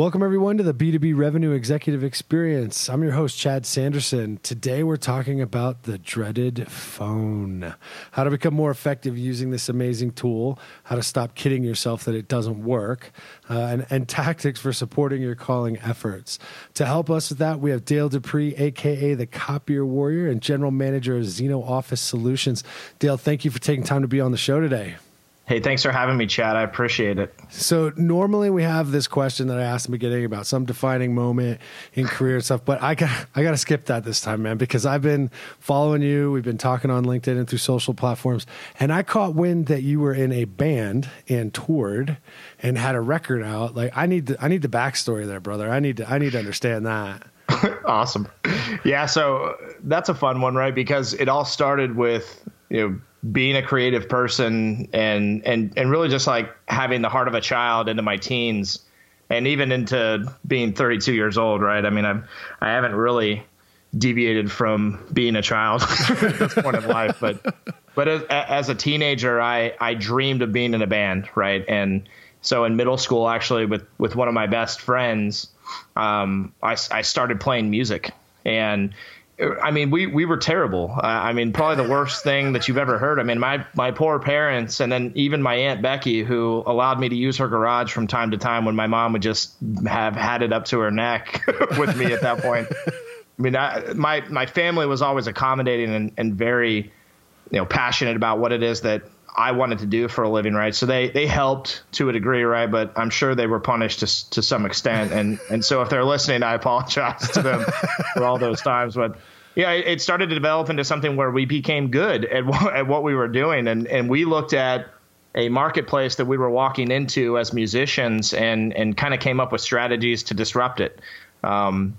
Welcome, everyone, to the B2B Revenue Executive Experience. I'm your host, Chad Sanderson. Today, we're talking about the dreaded phone, how to become more effective using this amazing tool, how to stop kidding yourself that it doesn't work, uh, and, and tactics for supporting your calling efforts. To help us with that, we have Dale Dupree, aka the Copier Warrior, and General Manager of Zeno Office Solutions. Dale, thank you for taking time to be on the show today. Hey, thanks for having me, Chad. I appreciate it. So normally we have this question that I asked in the beginning about some defining moment in career and stuff, but I got I got to skip that this time, man, because I've been following you. We've been talking on LinkedIn and through social platforms, and I caught wind that you were in a band and toured and had a record out. Like I need the, I need the backstory there, brother. I need to I need to understand that. awesome. Yeah, so that's a fun one, right? Because it all started with you know being a creative person and and and really just like having the heart of a child into my teens and even into being 32 years old right? I mean i'm i haven't really deviated from being a child at this point in life but but as, as a teenager i i dreamed of being in a band right? And so in middle school actually with with one of my best friends um i i started playing music. And I mean, we we were terrible. Uh, I mean, probably the worst thing that you've ever heard. I mean, my my poor parents, and then even my aunt Becky, who allowed me to use her garage from time to time when my mom would just have had it up to her neck with me at that point. I mean, I, my my family was always accommodating and, and very, you know, passionate about what it is that I wanted to do for a living, right? So they they helped to a degree, right? But I'm sure they were punished to to some extent, and and so if they're listening, I apologize to them for all those times. But yeah, it started to develop into something where we became good at what, at what we were doing, and and we looked at a marketplace that we were walking into as musicians, and and kind of came up with strategies to disrupt it. Um,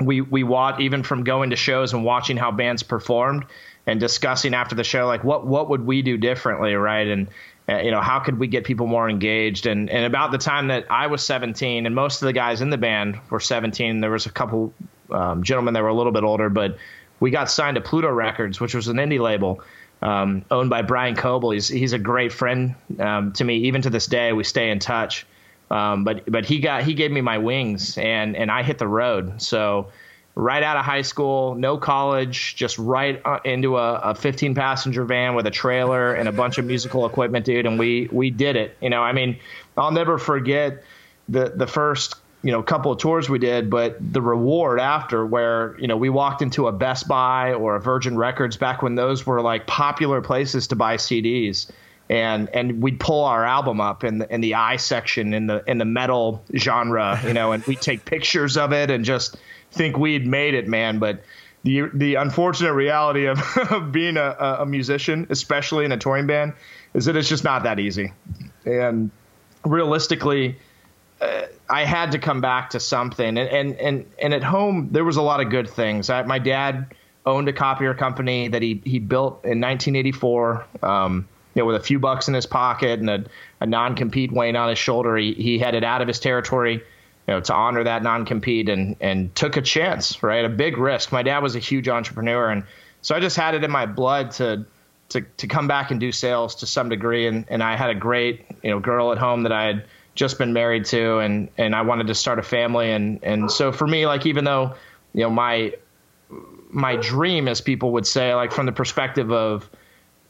we we watched even from going to shows and watching how bands performed and discussing after the show like what what would we do differently, right? And uh, you know how could we get people more engaged? And and about the time that I was 17, and most of the guys in the band were 17, there was a couple um, gentlemen that were a little bit older, but we got signed to Pluto Records, which was an indie label um, owned by Brian Coble. He's he's a great friend um, to me. Even to this day, we stay in touch. Um, but but he got he gave me my wings, and and I hit the road. So right out of high school, no college, just right uh, into a, a 15 passenger van with a trailer and a bunch of musical equipment, dude. And we we did it. You know, I mean, I'll never forget the the first you know couple of tours we did, but the reward after where you know we walked into a Best Buy or a Virgin Records back when those were like popular places to buy CDs. And and we'd pull our album up in the in the I section in the in the metal genre, you know, and we'd take pictures of it and just think we'd made it, man. But the the unfortunate reality of, of being a, a musician, especially in a touring band, is that it's just not that easy. And realistically, uh, I had to come back to something. And, and, and, and at home, there was a lot of good things. I, my dad owned a copier company that he, he built in 1984, um, you know, with a few bucks in his pocket and a, a non-compete weighing on his shoulder. He, he headed out of his territory, you know, to honor that non-compete and, and took a chance, right? A big risk. My dad was a huge entrepreneur. And so I just had it in my blood to, to, to come back and do sales to some degree. And, and I had a great, you know, girl at home that I had, just been married to and and I wanted to start a family and and so for me like even though you know my my dream as people would say like from the perspective of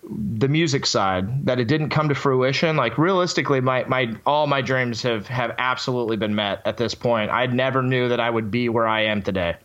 the music side that it didn't come to fruition like realistically my my all my dreams have have absolutely been met at this point I never knew that I would be where I am today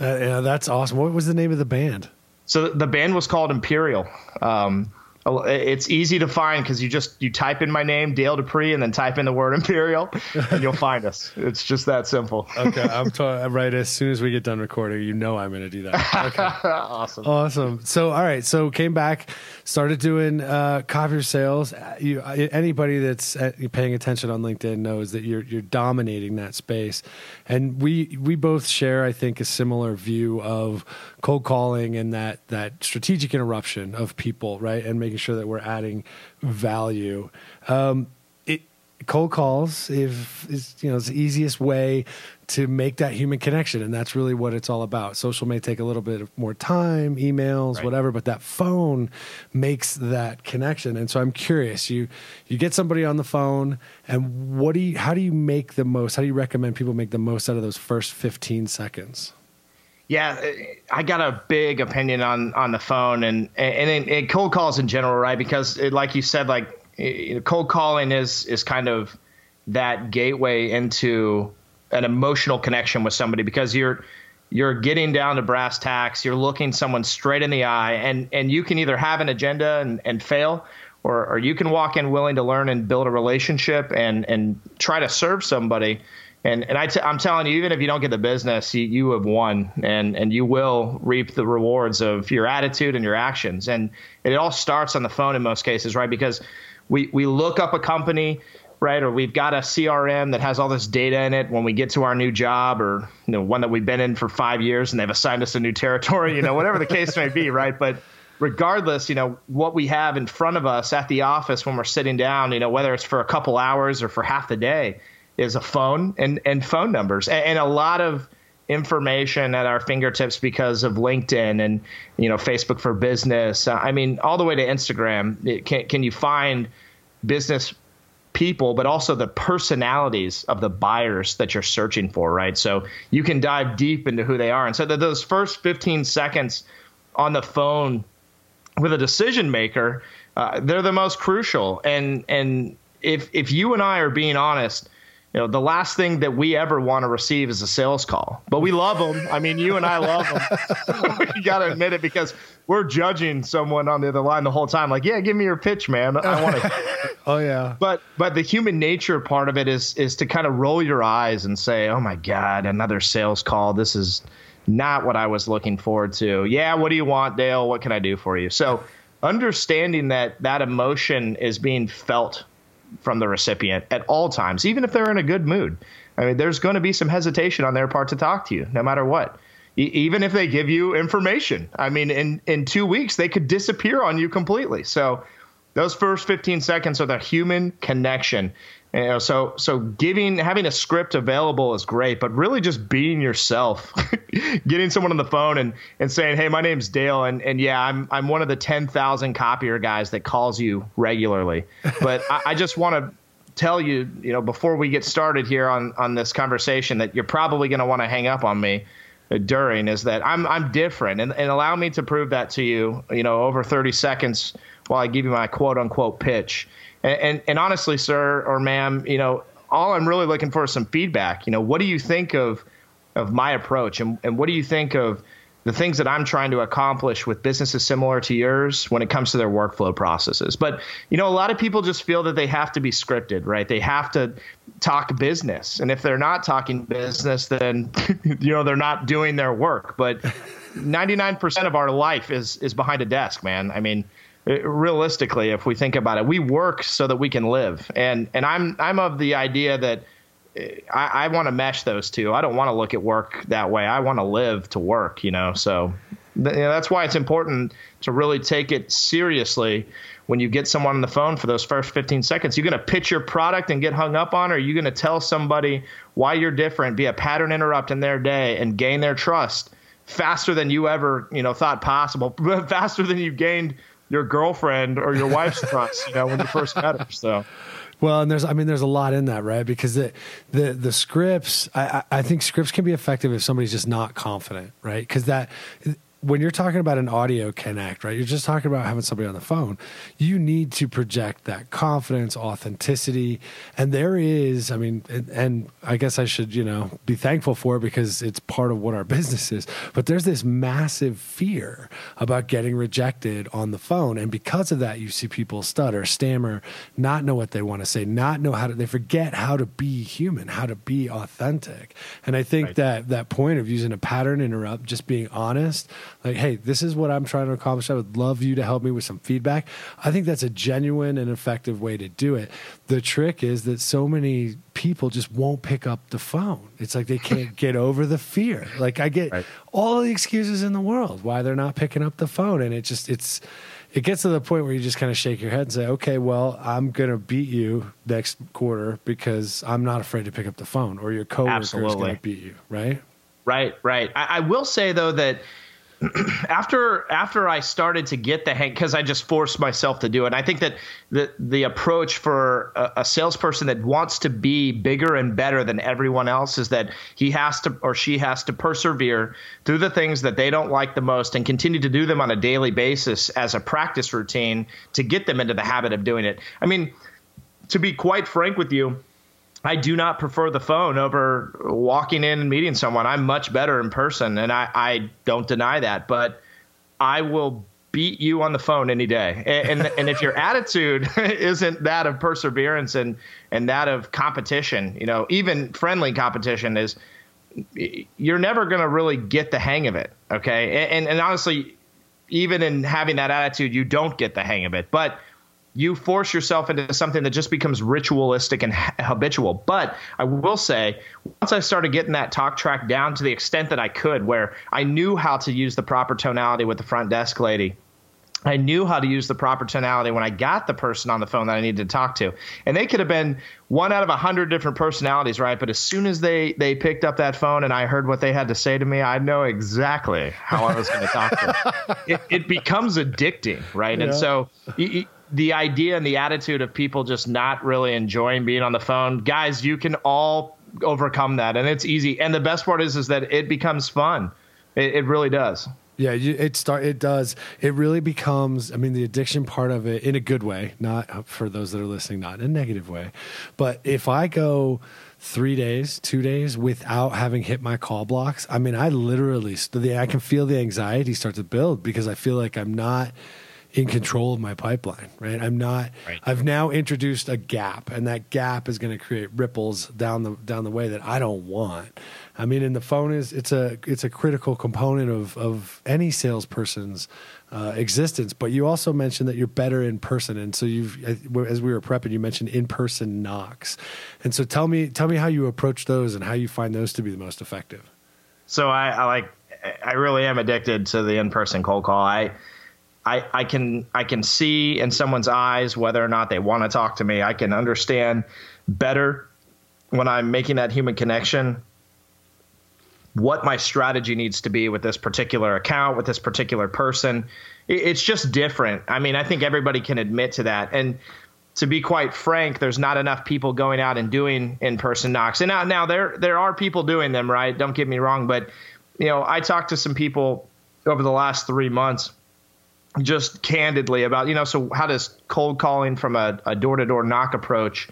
uh, yeah that's awesome what was the name of the band so the band was called Imperial um, it's easy to find because you just you type in my name Dale Dupree and then type in the word Imperial and you'll find us. It's just that simple. okay, I'm t- right. As soon as we get done recording, you know I'm going to do that. Okay. awesome, awesome. So all right, so came back, started doing uh, copier sales. You, anybody that's uh, paying attention on LinkedIn knows that you're you're dominating that space, and we we both share, I think, a similar view of cold calling and that that strategic interruption of people, right, and making sure that we're adding value. Um, cold calls if is you know it's the easiest way to make that human connection and that's really what it's all about social may take a little bit more time emails right. whatever but that phone makes that connection and so i'm curious you you get somebody on the phone and what do you how do you make the most how do you recommend people make the most out of those first 15 seconds yeah, I got a big opinion on on the phone and and, and cold calls in general, right? Because it, like you said, like cold calling is is kind of that gateway into an emotional connection with somebody because you're you're getting down to brass tacks you're looking someone straight in the eye and and you can either have an agenda and, and fail or, or you can walk in willing to learn and build a relationship and and try to serve somebody and and I t- I'm telling you, even if you don't get the business, you, you have won, and and you will reap the rewards of your attitude and your actions. And it all starts on the phone in most cases, right? Because we we look up a company, right, or we've got a CRM that has all this data in it when we get to our new job, or you know one that we've been in for five years and they've assigned us a new territory, you know, whatever the case may be, right? But regardless, you know, what we have in front of us at the office when we're sitting down, you know, whether it's for a couple hours or for half the day is a phone and, and phone numbers and, and a lot of information at our fingertips because of LinkedIn and you know Facebook for Business. Uh, I mean, all the way to Instagram. It, can can you find business people, but also the personalities of the buyers that you're searching for, right? So you can dive deep into who they are. And so those first 15 seconds on the phone with a decision maker, uh, they're the most crucial. And and if if you and I are being honest you know, the last thing that we ever want to receive is a sales call. But we love them. I mean, you and I love them. you got to admit it because we're judging someone on the other line the whole time. Like, yeah, give me your pitch, man. I want to. oh yeah. But but the human nature part of it is is to kind of roll your eyes and say, oh my god, another sales call. This is not what I was looking forward to. Yeah, what do you want, Dale? What can I do for you? So understanding that that emotion is being felt from the recipient at all times, even if they're in a good mood. I mean, there's going to be some hesitation on their part to talk to you, no matter what. E- even if they give you information, I mean, in in two weeks they could disappear on you completely. So, those first 15 seconds are the human connection, you know, so so giving having a script available is great, but really just being yourself, getting someone on the phone and and saying, "Hey, my name's Dale, and and yeah, I'm I'm one of the ten thousand copier guys that calls you regularly, but I, I just want to." tell you, you know, before we get started here on on this conversation, that you're probably going to want to hang up on me uh, during is that I'm I'm different, and, and allow me to prove that to you, you know, over 30 seconds while I give you my quote unquote pitch. And, and, and honestly, sir or ma'am, you know, all I'm really looking for is some feedback. You know, what do you think of of my approach, and, and what do you think of the things that I'm trying to accomplish with businesses similar to yours when it comes to their workflow processes. But, you know, a lot of people just feel that they have to be scripted, right? They have to talk business. And if they're not talking business, then, you know, they're not doing their work. But 99% of our life is is behind a desk, man. I mean, realistically, if we think about it, we work so that we can live. And and I'm I'm of the idea that eh, I, I want to mesh those two. I don't want to look at work that way. I want to live to work. You know, so th- you know, that's why it's important to really take it seriously when you get someone on the phone for those first 15 seconds. You're going to pitch your product and get hung up on, or are you going to tell somebody why you're different, be a pattern interrupt in their day, and gain their trust faster than you ever you know thought possible, faster than you gained your girlfriend or your wife's trust, you know, when you first met her. So. Well, and there's, I mean, there's a lot in that, right? Because the the the scripts, I, I think scripts can be effective if somebody's just not confident, right? Because that when you're talking about an audio connect, right? You're just talking about having somebody on the phone. You need to project that confidence, authenticity, and there is, I mean, and, and, I guess I should, you know, be thankful for it because it's part of what our business is. But there's this massive fear about getting rejected on the phone, and because of that, you see people stutter, stammer, not know what they want to say, not know how to. They forget how to be human, how to be authentic. And I think right. that that point of using a pattern interrupt, just being honest like, hey, this is what I'm trying to accomplish. I would love you to help me with some feedback. I think that's a genuine and effective way to do it. The trick is that so many people just won't pick up the phone. It's like they can't get over the fear. Like I get right. all the excuses in the world why they're not picking up the phone, and it just it's it gets to the point where you just kind of shake your head and say, okay, well, I'm going to beat you next quarter because I'm not afraid to pick up the phone or your coworker is going to beat you, right? Right, right. I, I will say though that after after I started to get the hang, because I just forced myself to do it. I think that the the approach for a, a, salesperson that wants to be bigger and better than everyone else is that he has to or she has to persevere through the things that they don't like the most and continue to do them on a daily basis as a practice routine to get them into the habit of doing it. I mean, to be quite frank with you I do not prefer the phone over walking in and meeting someone. I'm much better in person, and I, I don't deny that. But I will beat you on the phone any day. And and, and if your attitude isn't that of perseverance and and that of competition, you know, even friendly competition is, you're never going to really get the hang of it. Okay, and and honestly, even in having that attitude, you don't get the hang of it. But you force yourself into something that just becomes ritualistic and habitual. But I will say, once I started getting that talk track down to the extent that I could, where I knew how to use the proper tonality with the front desk lady. I knew how to use the proper tonality when I got the person on the phone that I needed to talk to. And they could have been one out of a hundred different personalities, right? But as soon as they they picked up that phone and I heard what they had to say to me, I know exactly how I was going to talk to them. It, it, becomes addicting, right? Yeah. And so you, the idea and the attitude of people just not really enjoying being on the phone, guys, you can all overcome that, and it's easy. And the best part is, is that it becomes fun. It, it really does. Yeah, it start. It does. It really becomes. I mean, the addiction part of it in a good way, not for those that are listening, not in a negative way. But if I go three days, two days without having hit my call blocks, I mean, I literally, I can feel the anxiety start to build because I feel like I'm not in control of my pipeline, right? I'm not. Right. I've now introduced a gap, and that gap is going to create ripples down the down the way that I don't want. I mean, and the phone is it's a it's a critical component of of any salesperson's uh, existence. But you also mentioned that you're better in person, and so you've as we were prepping, you mentioned in person knocks, and so tell me tell me how you approach those and how you find those to be the most effective. So I, I like I really am addicted to the in person cold call. I I, I can I can see in someone's eyes whether or not they want to talk to me. I can understand better when I'm making that human connection what my strategy needs to be with this particular account, with this particular person. It's just different. I mean, I think everybody can admit to that. And to be quite frank, there's not enough people going out and doing in-person knocks. And now, now there there are people doing them, right? Don't get me wrong, but you know, I talked to some people over the last three months just candidly about you know so how does cold calling from a door to door knock approach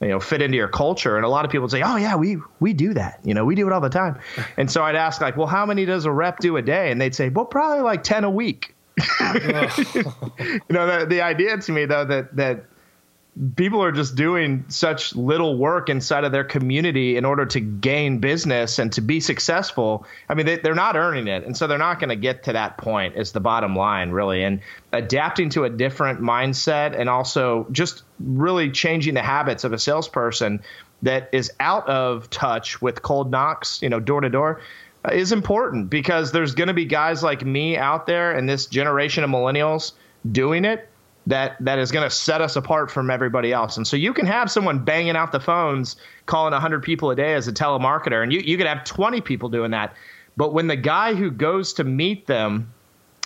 you know fit into your culture? And a lot of people would say oh yeah we we do that. You know we do it all the time. And so i'd ask like well how many does a rep do a day? And they'd say well probably like 10 a week. You know the, the idea to me though that that people are just doing such little work inside of their community in order to gain business and to be successful. I mean, they, are not earning it. And so they're not going to get to that point, is the bottom line, really. And adapting to a different mindset and also just really changing the habits of a salesperson that is out of touch with cold knocks, you know, door to door. Uh, is important because there's going to be guys like me out there and this generation of millennials doing it that that is going to set us apart from everybody else. And so you can have someone banging out the phones, calling 100 people a day as a telemarketer, and you, you could have 20 people doing that. But when the guy who goes to meet them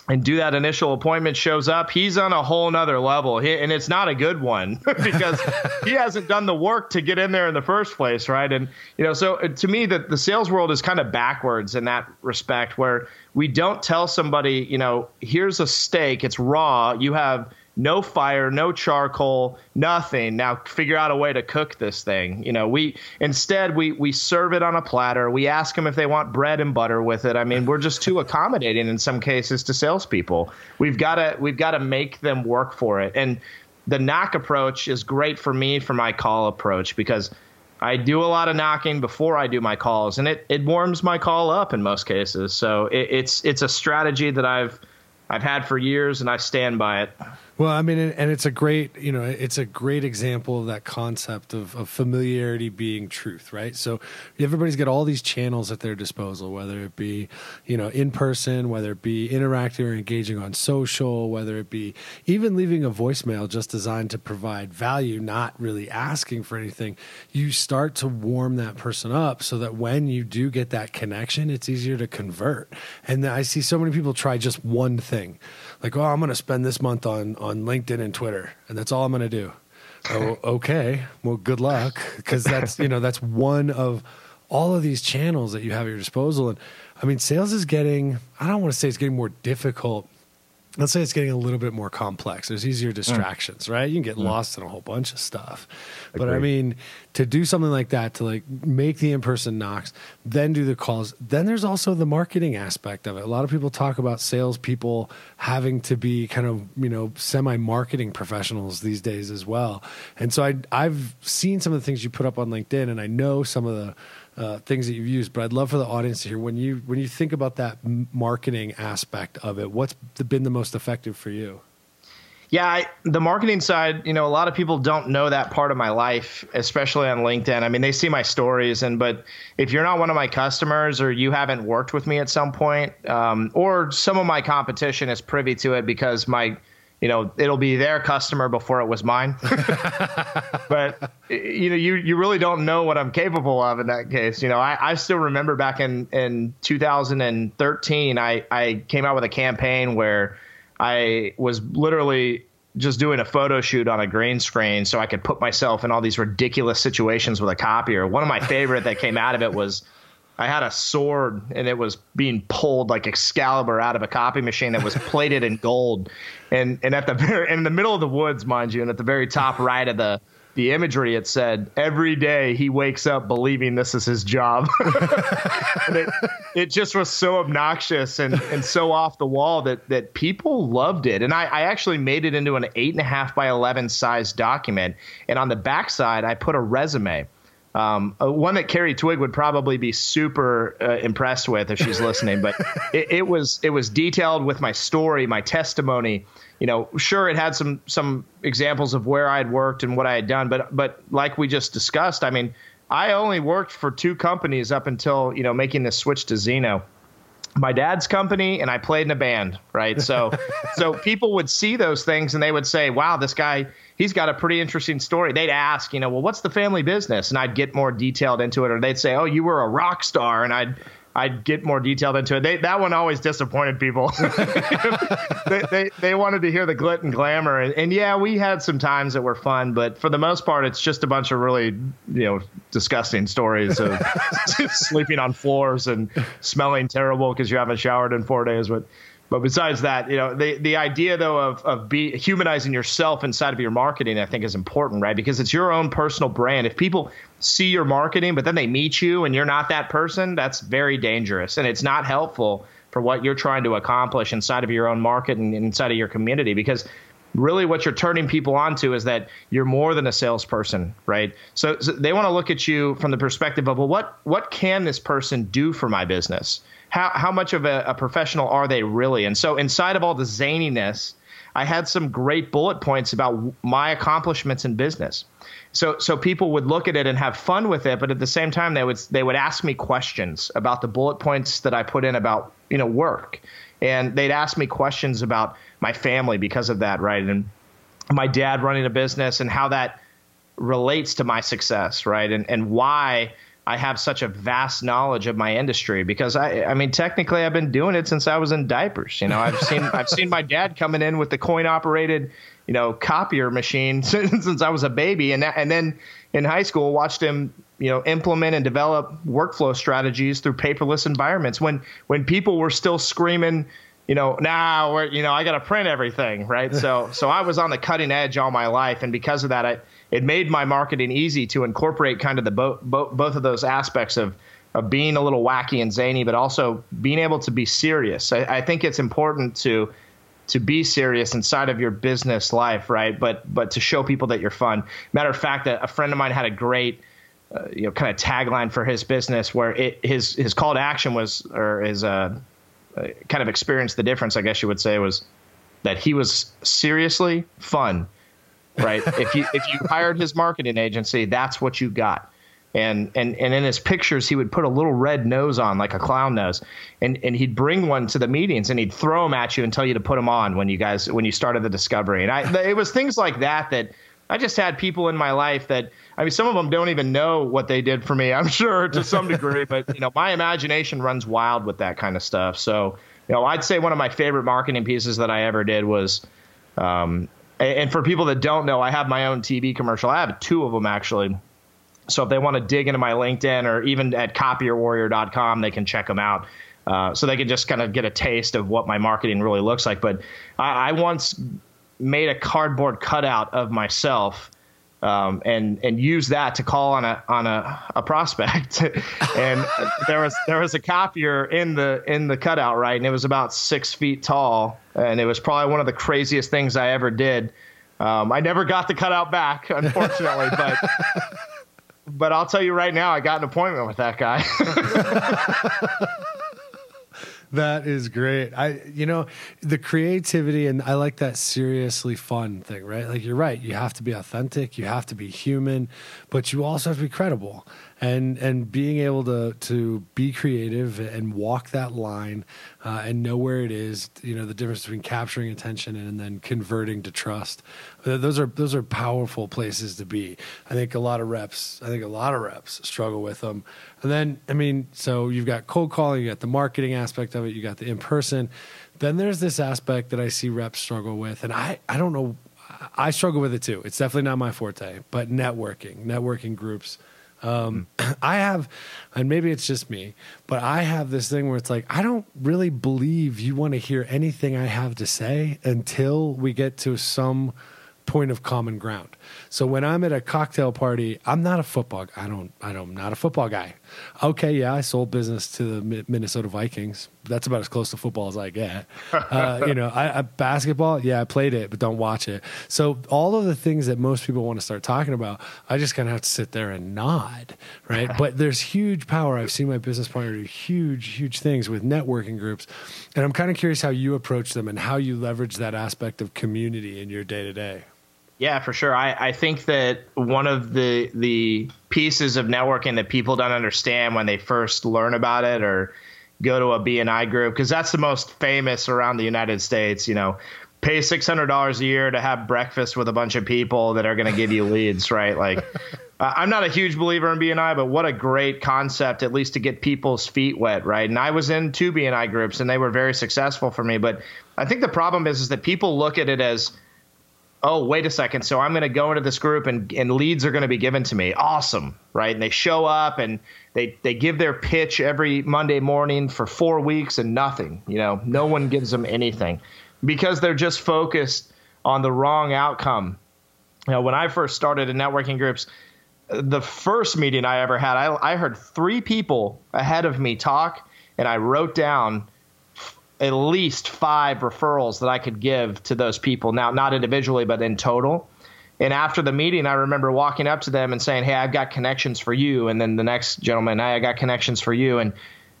and do that initial appointment shows up, he's on a whole nother level. He, and it's not a good one because he hasn't done the work to get in there in the first place, right? And, you know, so uh, to me, the, the sales world is kind of backwards in that respect where we don't tell somebody, you know, here's a steak, it's raw, you have – no fire, no charcoal, nothing. Now figure out a way to cook this thing. You know, we instead we we serve it on a platter. We ask them if they want bread and butter with it. I mean, we're just too accommodating in some cases to salespeople. We've got to we've got to make them work for it. And the knock approach is great for me for my call approach because I do a lot of knocking before I do my calls, and it, it warms my call up in most cases. So it, it's it's a strategy that I've I've had for years, and I stand by it. Well, I mean, and it's a great, you know, it's a great example of that concept of, of, familiarity being truth, right? So everybody's got all these channels at their disposal, whether it be, you know, in person, whether it be interacting or engaging on social, whether it be even leaving a voicemail just designed to provide value, not really asking for anything. You start to warm that person up so that when you do get that connection, it's easier to convert. And I see so many people try just one thing like, oh, I'm going to spend this month on on LinkedIn and Twitter, and that's all I'm going to do. oh, okay. Well, good luck, because that's you know that's one of all of these channels that you have at your disposal. And I mean, sales is getting. I don't want to say it's getting more difficult let's say it's getting a little bit more complex. There's easier mm. distractions, mm. right? You can get mm. lost in a whole bunch of stuff. Agreed. But I mean, to do something like that, to like make the in person knocks, then do the calls, then there's also the marketing aspect of it. A lot of people talk about salespeople having to be kind of, you know, semi marketing professionals these days as well. And so I, I've seen some of the things you put up on LinkedIn, and I know some of the uh, things that you've used. But I'd love for the audience to hear when you when you think about that marketing aspect of it. What's been the most effective for you? Yeah, I, the marketing side, you know, a lot of people don't know that part of my life, especially on LinkedIn. I mean, they see my stories, and but if you're not one of my customers or you haven't worked with me at some point, um, or some of my competition is privy to it because my you know it'll be their customer before it was mine. But you know you you really don't know what i'm capable of in that case. You know i, I still remember back in in 2013 i i came out with a campaign where i was literally just doing a photo shoot on a green screen so i could put myself in all these ridiculous situations with a copier. One of my favorite that came out of it was I had a sword and it was being pulled like Excalibur out of a copy machine that was plated in gold. And and at the very in the middle of the woods, mind you, and at the very top right of the the imagery it said every day he wakes up believing this is his job. It, it, just was so obnoxious and, and so off the wall that that people loved it. And I, I actually made it into an eight and a half by 11 size document. And on the backside i put a resume um, uh, one that Carrie Twig would probably be super uh, impressed with if she's listening. But it, it, was it was detailed with my story, my testimony. You know, sure, it had some some examples of where I had worked and what I had done, but but like we just discussed, I mean, I only worked for two companies up until you know making the switch to Zeno my dad's company and I played in a band, right? So so people would see those things and they would say, "Wow, this guy, he's got a pretty interesting story." They'd ask, you know, "Well, what's the family business?" And I'd get more detailed into it or they'd say, "Oh, you were a rock star." And I'd I'd get more detailed into it. They, that one always disappointed people. they, they, they, wanted to hear the glit and glamour. And, and, yeah, we had some times that were fun, but for the most part, it's just a bunch of really, you know, disgusting stories of sleeping on floors and smelling terrible because you haven't showered in four days. But but besides that, you know, the the idea though of of be humanizing yourself inside of your marketing, I think, is important, right? Because it's your own personal brand. If people see your marketing, but then they meet you and you're not that person, that's very dangerous, and it's not helpful for what you're trying to accomplish inside of your own market and inside of your community. Because really, what you're turning people onto is that you're more than a salesperson, right? So, so they want to look at you from the perspective of, well, what what can this person do for my business? How how much of a, a professional are they really? And so inside of all the zaniness, I had some great bullet points about my accomplishments in business. So so people would look at it and have fun with it, but at the same time they would they would ask me questions about the bullet points that I put in about you know work, and they'd ask me questions about my family because of that, right? And my dad running a business and how that relates to my success, right? And and why I have such a vast knowledge of my industry because I, I mean, technically, I've been doing it since I was in diapers. You know, I've seen, I've seen my dad coming in with the coin operated, you know, copier machine since I was a baby, and that, and then in high school, watched him, you know, implement and develop workflow strategies through paperless environments when when people were still screaming you know, now we're, you know, I got to print everything, right? So, so I was on the cutting edge all my life, and because of that, I, it made my marketing easy to incorporate kind of the bo- bo- both of those aspects of of being a little wacky and zany, but also being able to be serious. I, I think it's important to to be serious inside of your business life, right? But but to show people that you're fun. Matter of fact, a, a friend of mine had a great uh, you know kind of tagline for his business where it, his his call to action was or his uh, uh, kind of experience the difference, I guess you would say, was that he was seriously fun, right? if you if you hired his marketing agency, that's what you got. And, and and in his pictures, he would put a little red nose on, like a clown nose, and and he'd bring one to the meetings, and he'd throw them at you and tell you to put them on when you guys when you started the discovery. And I, it was things like that that I just had people in my life that I mean, some of them don't even know what they did for me. I'm sure to some degree, but you know, my imagination runs wild with that kind of stuff. So, you know, I'd say one of my favorite marketing pieces that I ever did was, um, and for people that don't know, I have my own TV commercial. I have two of them actually. So if they want to dig into my LinkedIn or even at copierwarrior.com, they can check them out. Uh, so they can just kind of get a taste of what my marketing really looks like. But I, I once made a cardboard cutout of myself um, and and use that to call on a on a, a prospect. and there was there was a copier in the in the cutout right, and it was about six feet tall, and it was probably one of the craziest things I ever did. Um, I never got the cutout back, unfortunately, but but I'll tell you right now, I got an appointment with that guy. That is great. I, you know, the creativity and I like that seriously fun thing, right? Like you're right. You have to be authentic. You have to be human, but you also have to be credible and and being able to to be creative and walk that line uh, and know where it is you know the difference between capturing attention and then converting to trust those are those are powerful places to be. I think a lot of reps i think a lot of reps struggle with them. And then i mean so you've got cold calling you got the marketing aspect of it you got the in person then there's this aspect that i see reps struggle with and i i don't know I struggle with it too. It's definitely not my forte, but networking, networking groups, um, I have, and maybe it's just me, but I have this thing where it's like, I don't really believe you want to hear anything I have to say until we get to some point of common ground. So when I'm at a cocktail party, I'm not a football. I don't. I don't. I'm not a football guy. Okay, yeah, I sold business to the Minnesota Vikings. That's about as close to football as I get. Uh, you know, I, I, basketball. Yeah, I played it, but don't watch it. So all of the things that most people want to start talking about, I just kind of have to sit there and nod, right? but there's huge power. I've seen my business partner do huge, huge things with networking groups, and I'm kind of curious how you approach them and how you leverage that aspect of community in your day to day. Yeah, for sure. I, I think that one of the the pieces of networking that people don't understand when they first learn about it or go to a BNI group, because that's the most famous around the United States, you know, pay six hundred dollars a year to have breakfast with a bunch of people that are going to give you leads, right? Like, uh, I'm not a huge believer in BNI, but what a great concept, at least to get people's feet wet, right? And I was in two BNI groups, and they were very successful for me. But I think the problem is, is that people look at it as oh, wait a second. So I'm going to go into this group and, and leads are going to be given to me. Awesome. Right. And they show up and they, they give their pitch every Monday morning for four weeks and nothing. You know, no one gives them anything because they're just focused on the wrong outcome. You know, when I first started in networking groups, the first meeting I ever had, I, I heard three people ahead of me talk and I wrote down at least five referrals that I could give to those people. Now, not individually, but in total. And after the meeting, I remember walking up to them and saying, Hey, I've got connections for you. And then the next gentleman, hey, I got connections for you. And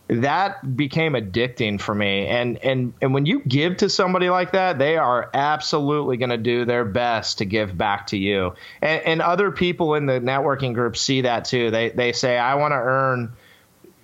that became addicting for me. And and and when you give to somebody like that, they are absolutely going to do their best to give back to you. And, and other people in the networking group see that too. They they say, I want to earn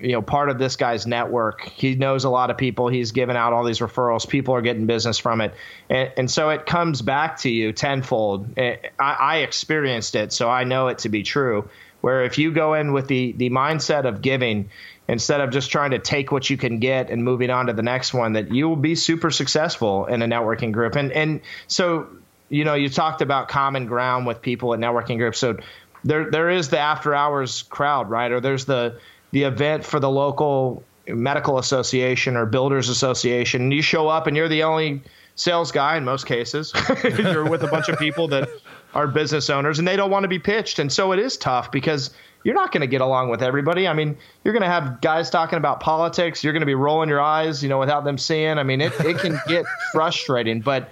you know part of this guy's network. He knows a lot of people. He's given out all these referrals. People are getting business from it, and, and so it comes back to you tenfold. Eh, I, I experienced it, so I know it to be true. Where if you go in with the the mindset of giving instead of just trying to take what you can get and moving on to the next one, that you will be super successful in a networking group. And and so you know you talked about common ground with people at networking groups. So there there is the after hours crowd, right? Or there's the the event for the local medical association or builders association. And you show up and you're the only sales guy in most cases. you're with a bunch of people that are business owners and they don't want to be pitched. And so it is tough because you're not going to get along with everybody. I mean, you're going to have guys talking about politics. You're going to be rolling your eyes, you know, without them seeing. I mean, it, it can get frustrating. But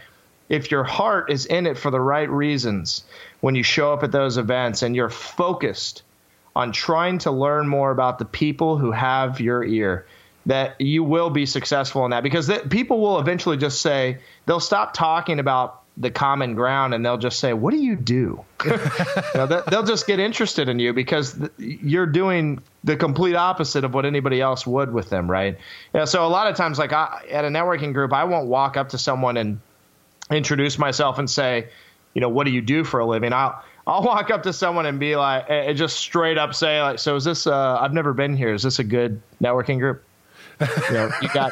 if your heart is in it for the right reasons, when you show up at those events and you're focused on trying to learn more about the people who have your ear. that you will be successful in that. Because th- people will eventually just say they'll stop talking about the common ground and they'll just say what do you do? You know, they'll just get interested in you because th- you're doing the complete opposite of what anybody else would with them right? Yeah so a lot of times like I, at a networking group i won't walk up to someone and introduce myself and say you know what do you do for a living? I'll I'll walk up to someone and be like, and just straight up say like, so is this? Uh, I've never been here. Is this a good networking group? You know, you got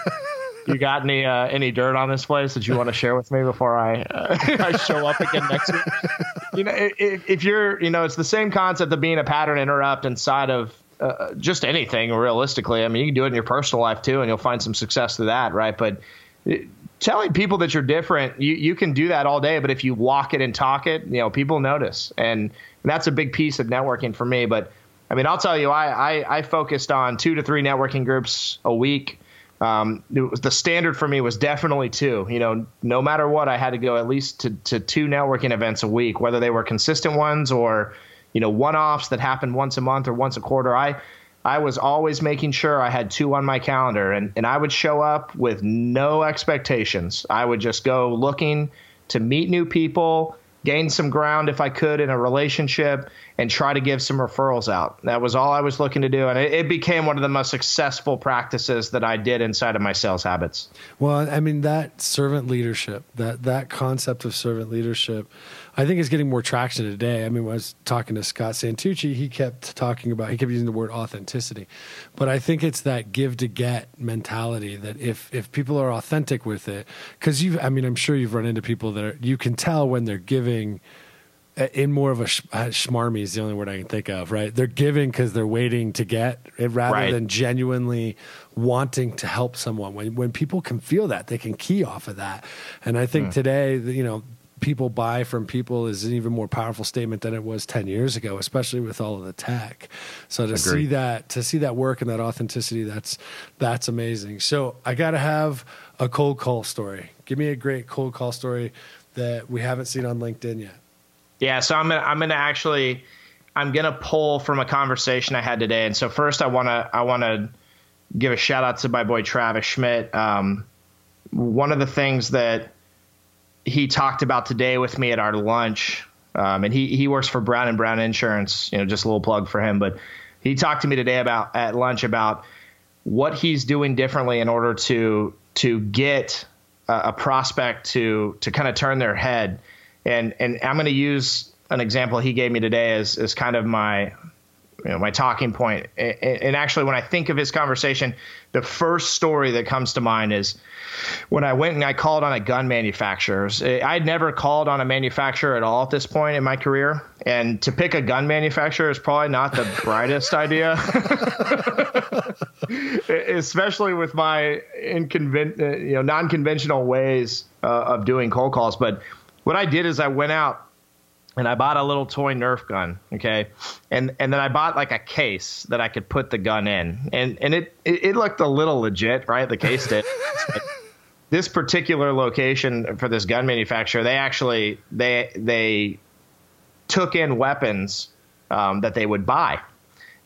you got any uh, any dirt on this place that you want to share with me before I uh, I show up again next week? You know, if, if, you're, you know, it's the same concept of being a pattern interrupt inside of uh, just anything. Realistically, I mean, you can do it in your personal life too, and you'll find some success through that, right? But telling people that you're different, you, you can do that all day, but if you walk it and talk it, you know, people notice. And that's a big piece of networking for me. But I mean, I'll tell you, I, I, I focused on two to three networking groups a week. Um, was, the standard for me was definitely two. You know, no matter what, I had to go at least to, to two networking events a week, whether they were consistent ones or, you know, one offs that happened once a month or once a quarter. I, I was always making sure I had two on my calendar, and, and I would show up with no expectations. I would just go looking to meet new people, gain some ground if I could in a relationship, and try to give some referrals out. That was all I was looking to do. And it, it, became one of the most successful practices that I did inside of my sales habits. Well, I mean, that servant leadership, that, that concept of servant leadership, I think is getting more traction today. I mean, when I was talking to Scott Santucci, he kept talking about, he kept using the word authenticity. But I think it's that give to get mentality that if, if people are authentic with it, because you, I mean, I'm sure you've run into people that are, you can tell when they're giving in more of a sh- uh, schmarmy is the only word I can think of, right? They're giving because they're waiting to get it rather right. than genuinely wanting to help someone. When, when people can feel that, they can key off of that. And I think mm. today, you know, people buy from people is an even more powerful statement than it was 10 years ago especially with all of the tech so to Agreed. see that to see that work and that authenticity that's that's amazing so i got to have a cold call story give me a great cold call story that we haven't seen on linkedin yet yeah, so I'm gonna I'm gonna actually I'm gonna pull from a conversation I had today. And so first I wanna I wanna give a shout out to my boy Travis Schmidt. Um, one of the things that he talked about today with me at our lunch, um, and he he works for Brown and Brown Insurance. You know, just a little plug for him, but he talked to me today about at lunch about what he's doing differently in order to to get a, a prospect to to kind of turn their head and and I'm going to use an example he gave me today as as kind of my you know, my talking point. And actually, when I think of his conversation, the first story that comes to mind is when I went and I called on a gun manufacturer. I'd never called on a manufacturer at all at this point in my career. And to pick a gun manufacturer is probably not the brightest idea, especially with my inconven- you know, non-conventional ways uh, of doing cold calls. But what I did is I went out and I bought a little toy Nerf gun, okay, and and then I bought like a case that I could put the gun in, and and it it, it looked a little legit, right? The case did. this particular location for this gun manufacturer, they actually they they took in weapons um, that they would buy,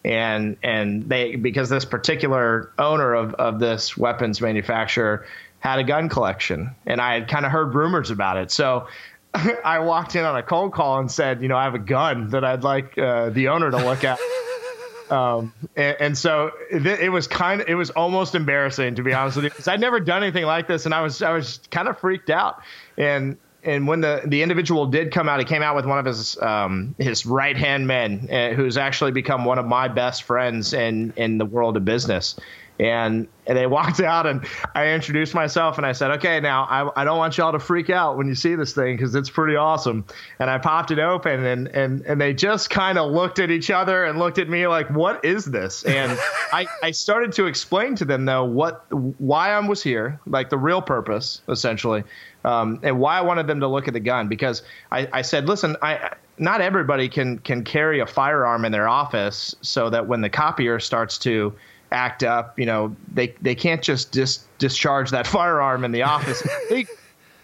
and and they because this particular owner of of this weapons manufacturer had a gun collection, and I had kind of heard rumors about it, so I walked in on a cold call and said, you know, I have a gun that I'd like uh, the owner to look at. um, and, and, so it, it, was kind of, it was almost embarrassing to be honest with you, because I'd never done anything like this, and I was, I was kind of freaked out. And and when the the individual did come out, he came out with one of his um, his right hand men, uh, who's actually become one of my best friends in in the world of business. And, and they walked out and I introduced myself and I said, okay, now I, I don't want y'all to freak out when you see this thing because it's pretty awesome. And I popped it open and, and, and they just kind of looked at each other and looked at me like, what is this? And I, I started to explain to them though what, why I was here, like the real purpose essentially. Um, and why I wanted them to look at the gun because I, I said, listen, I, not everybody can, can carry a firearm in their office so that when the copier starts to, act up. You know, they they can't just dis- discharge that firearm in the office.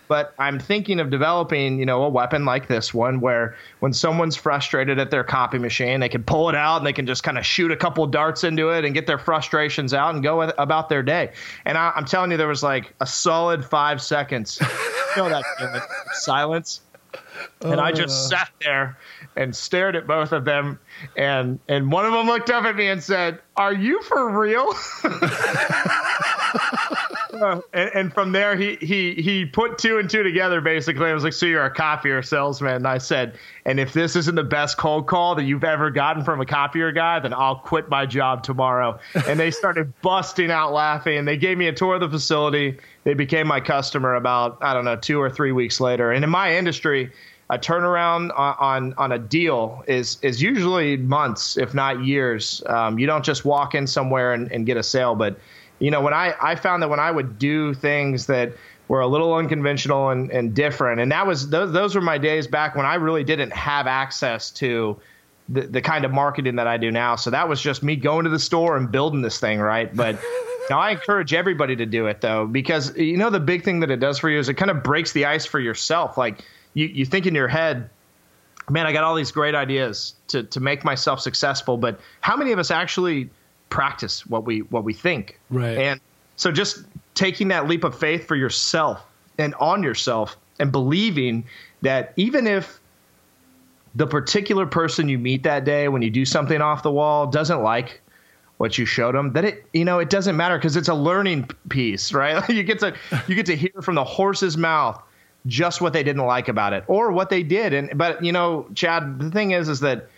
but I'm thinking of developing, you know, a weapon like this one where when someone's frustrated at their copy machine, they can pull it out and they can just kind of shoot a couple darts into it and get their frustrations out and go about their day. And I, am telling you, there was like a solid five seconds. you know that silence. And I just uh. sat there and stared at both of them, and and one of them looked up at me and said, "Are you for real?" and, and, from there, he he he put two and two together. Basically, I was like, "So you're a copier salesman?" And I said, "And if this isn't the best cold call that you've ever gotten from a copier guy, then I'll quit my job tomorrow." And they started busting out laughing, and they gave me a tour of the facility. They became my customer about I don't know two or three weeks later. And in my industry, a turnaround on, on, on a deal is is usually months, if not years. Um, you don't just walk in somewhere and, and get a sale, but you know, when I, I found that when I would do things that were a little unconventional and, and different, and that was those, those were my days back when I really didn't have access to the, the kind of marketing that I do now. So that was just me going to the store and building this thing, right? But now I encourage everybody to do it though, because you know the big thing that it does for you is it kind of breaks the ice for yourself. Like you, you think in your head, man, I got all these great ideas to to make myself successful, but how many of us actually practice what we what we think. Right. And so just taking that leap of faith for yourself and on yourself and believing that even if the particular person you meet that day when you do something off the wall doesn't like what you showed them that it you know it doesn't matter because it's a learning piece right you get to you get to hear from the horse's mouth just what they didn't like about it or what they did. And but you know chad the thing is is that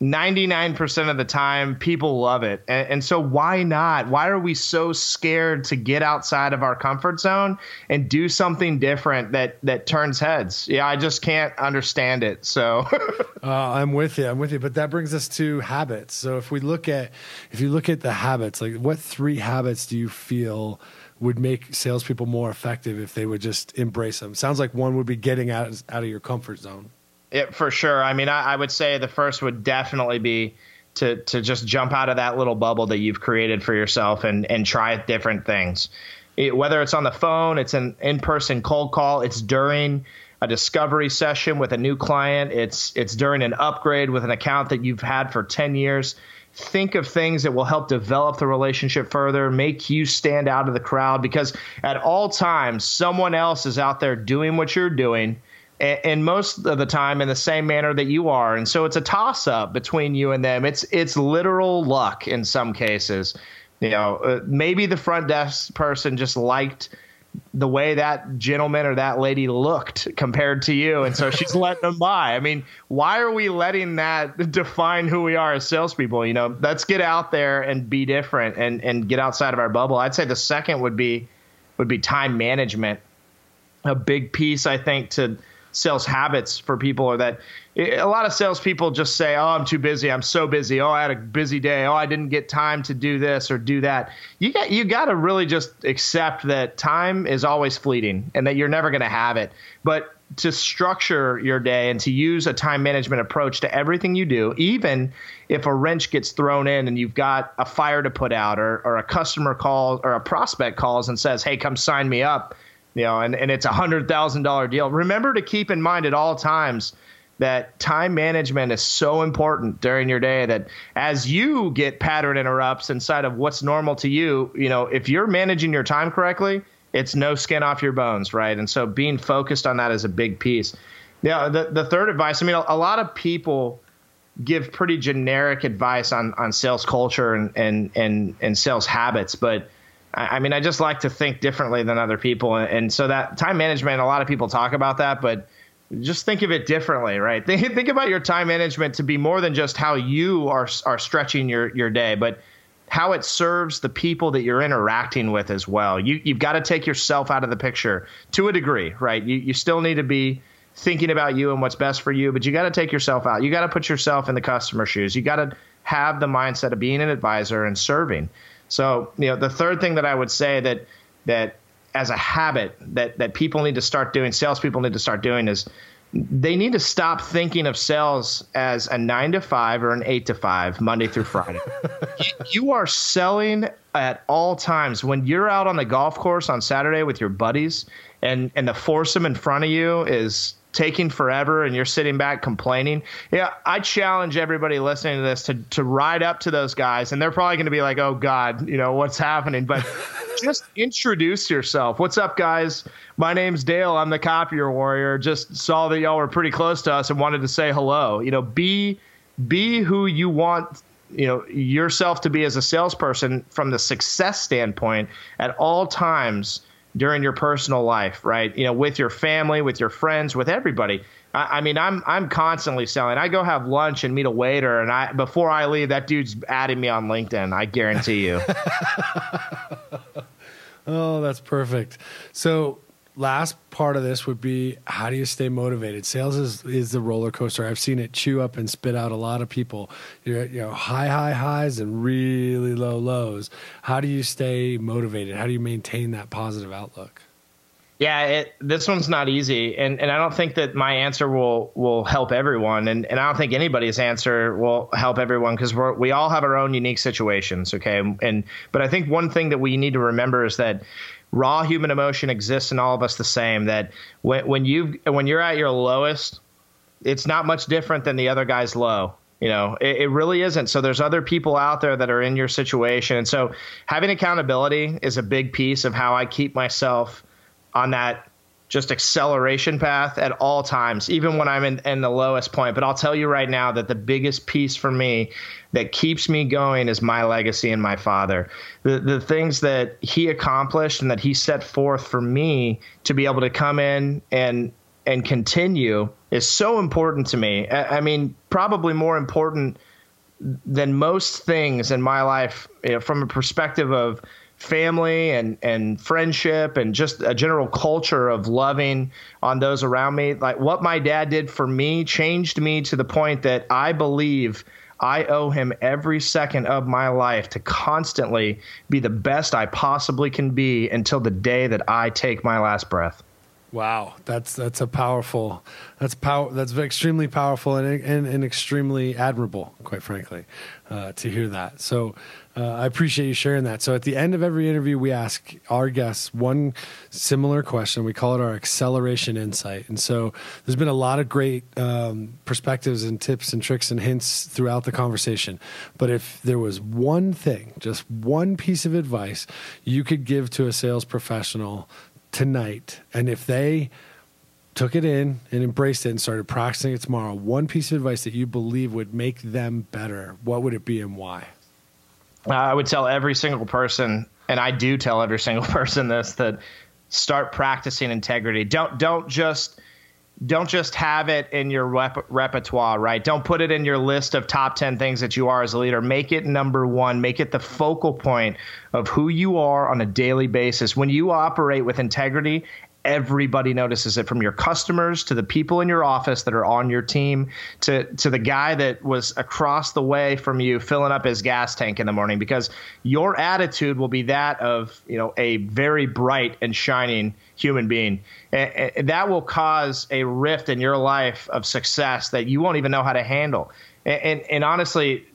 99% of the time people love it. And, and, so why not? Why are we so scared to get outside of our comfort zone and do something different that that turns heads? Yeah i just can't understand it. So. Uh, i'm with you. I'm with you. But that brings us to habits. So if we look at if you look at the habits like what three habits do you feel would make salespeople more effective if they would just embrace them sounds like one would be getting out, out of your comfort zone it, for sure. I mean, I, I, would say the first would definitely be to to just jump out of that little bubble that you've created for yourself and and try different things. It, whether it's on the phone, it's an in-person cold call, it's during a discovery session with a new client, it's it's during an upgrade with an account that you've had for 10 years. Think of things that will help develop the relationship further, make you stand out of the crowd because at all times someone else is out there doing what you're doing and most of the time in the same manner that you are. And so it's a toss up between you and them. It's it's literal luck in some cases. You know, uh, maybe the front desk person just liked the way that gentleman or that lady looked compared to you, and so she's letting them by. I mean, why are we letting that define who we are as salespeople? You know, let's get out there and be different and and get outside of our bubble. I'd say the second would be would be time management. A big piece, I think, to sales habits for people are that a lot of salespeople just say, "Oh, I'm too busy. I'm so busy. Oh, I had a busy day. Oh, I didn't get time to do this or do that." You got you got to really just accept that time is always fleeting and that you're never going to have it. But to structure your day and to use a time management approach to everything you do, even if a wrench gets thrown in and you've got a fire to put out or, or a customer calls or a prospect calls and says, Hey, come sign me up you know, and, and it's a hundred thousand dollar deal. Remember to keep in mind at all times that time management is so important during your day that as you get pattern interrupts inside of what's normal to you, you know, if you're managing your time correctly, it's no skin off your bones, right? And so being focused on that is a big piece. Yeah, the, the third advice, I mean, a, a lot of people give pretty generic advice on, on sales culture and, and, and, and sales habits, but I mean, I just like to think differently than other people, and so that time management. A lot of people talk about that, but just think of it differently, right? Think, think about your time management to be more than just how you are are stretching your your day, but how it serves the people that you're interacting with as well. You you've got to take yourself out of the picture to a degree, right? You you still need to be thinking about you and what's best for you, but you got to take yourself out. You got to put yourself in the customer shoes. You got to have the mindset of being an advisor and serving. So, you know, the third thing that I would say that that as a habit that that people need to start doing, salespeople need to start doing is they need to stop thinking of sales as a nine to five or an eight to five, Monday through Friday. you, are selling at all times. When you're out on the golf course on Saturday with your buddies and and the foursome in front of you is taking forever and you're sitting back complaining. Yeah, I challenge everybody listening to this to to ride up to those guys and they're probably going to be like, "Oh god, you know, what's happening?" But just introduce yourself. What's up, guys? My name's Dale. I'm the copier warrior. Just saw that y'all were pretty close to us and wanted to say hello. You know, be be who you want you know yourself to be as a salesperson from the success standpoint at all times during your personal life, right? You know, with your family, with your friends, with everybody. I, I, mean, I'm I'm constantly selling. I go have lunch and meet a waiter, and I before I leave, that dude's adding me on LinkedIn. I guarantee you. oh, that's perfect. So last part of this would be how do you stay motivated? Sales is is the roller coaster. I've seen it chew up and spit out a lot of people. You're you know high high highs and really low lows. How do you stay motivated? How do you maintain that positive outlook? Yeah, it, this one's not easy, and and I don't think that my answer will will help everyone, and and I don't think anybody's answer will help everyone because we we all have our own unique situations, okay? And but I think one thing that we need to remember is that raw human emotion exists in all of us the same. That when when you when you're at your lowest, it's not much different than the other guy's low. You know, it, it, really isn't. So there's other people out there that are in your situation, and so having accountability is a big piece of how I keep myself on that just acceleration path at all times, even when I'm in, in, the lowest point. But I'll tell you right now that the biggest piece for me that keeps me going is my legacy and my father. The, the things that he accomplished and that he set forth for me to be able to come in and and continue is so important to me. I, I mean, probably more important than most things in my life you know, from a perspective of family and and friendship and just a general culture of loving on those around me like what my dad did for me changed me to the point that I believe I owe him every second of my life to constantly be the best I possibly can be until the day that I take my last breath. Wow, that's that's a powerful, that's power, that's extremely powerful and and, and extremely admirable, quite frankly, uh, to hear that. So, uh, I appreciate you sharing that. So, at the end of every interview, we ask our guests one similar question. We call it our acceleration insight. And so, there's been a lot of great um, perspectives and tips and tricks and hints throughout the conversation. But if there was one thing, just one piece of advice you could give to a sales professional tonight, and if they took it in and embraced it and started practicing it tomorrow, one piece of advice that you believe would make them better, what would it be and why? I would tell every single person, and I do tell every single person this, that start practicing integrity. Don't don't just don't just have it in your rep- repertoire, right? Don't put it in your list of top 10 things that you are as a leader. Make it number one. Make it the focal point of who you are on a daily basis. When you operate with integrity everybody notices it from your customers to the people in your office that are on your team to to the guy that was across the way from you filling up his gas tank in the morning because your attitude will be that of you know a very bright and shining human being. And, and that will cause a rift in your life of success that you won't even know how to handle. And, and, and honestly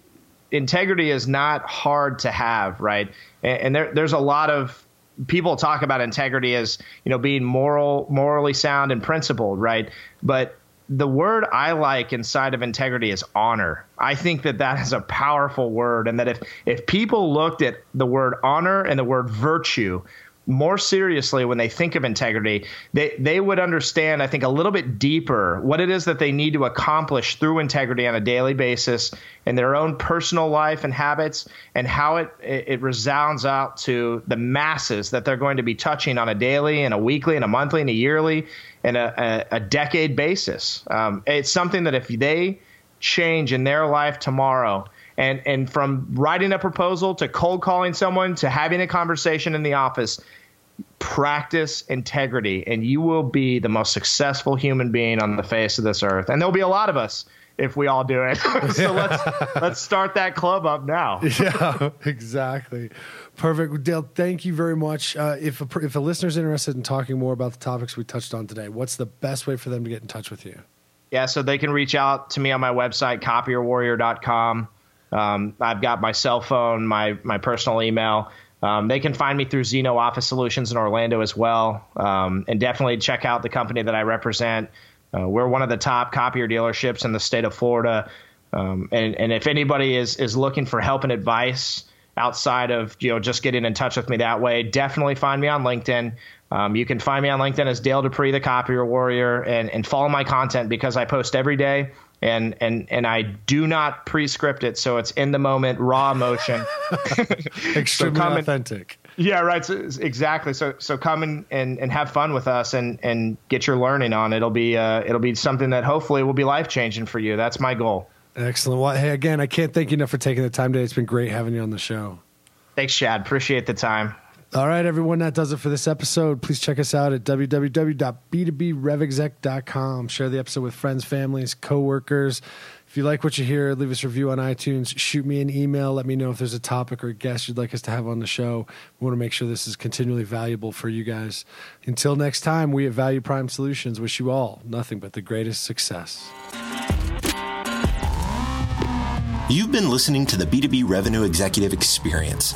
integrity is not hard to have right? And, there, there's a lot of people talk about integrity as you know being moral morally sound and principled right? But the word i like inside of integrity is honor. I think that that is a powerful word and that if if people looked at the word honor and the word virtue more seriously when they think of integrity, they, they would understand, I think, a little bit deeper what it is that they need to accomplish through integrity on a daily basis in their own personal life and habits, and how it, it resounds out to the masses that they're going to be touching on a daily and a weekly and a monthly and a yearly and a, a, a decade basis. Um, it's something that if they change in their life tomorrow, and and from writing a proposal to cold calling someone to having a conversation in the office practice integrity and you will be the most successful human being on the face of this earth. And there'll be a lot of us if we all do it. So let's let's start that club up now. Yeah exactly. Perfect. Dale thank you very much. Uh, if a, if a listener's interested in talking more about the topics we touched on today what's the best way for them to get in touch with you? Yeah so they can reach out to me on my website copierwarrior.com um, I've got my cell phone, my my personal email. Um, they can find me through Zeno Office Solutions in Orlando as well. Um, and definitely check out the company that I represent. Uh, we're one of the top copier dealerships in the state of Florida. Um, and, and if anybody is, is looking for help and advice outside of you know just getting in touch with me that way, definitely find me on LinkedIn. Um, you can find me on LinkedIn as Dale Dupree, the Copier Warrior, and, and follow my content because I post every day and and and I do not pre-script it, so it's in the moment, raw emotion, extremely so authentic. And, yeah, right. So, exactly. So so come and, and and have fun with us and and get your learning on. It'll be uh, it'll be something that hopefully will be life changing for you. That's my goal. Excellent. Well, hey, again, I can't thank you enough for taking the time today. It's been great having you on the show. Thanks, Chad. Appreciate the time. All right, everyone, that does it for this episode. Please check us out at www.b2brevexec.com. Share the episode with friends, families, coworkers. If you like what you hear, leave us a review on iTunes. Shoot me an email. Let me know if there's a topic or a guest you'd like us to have on the show. We want to make sure this is continually valuable for you guys. Until next time, we at Value Prime Solutions wish you all nothing but the greatest success. You've been listening to the B2B Revenue Executive Experience.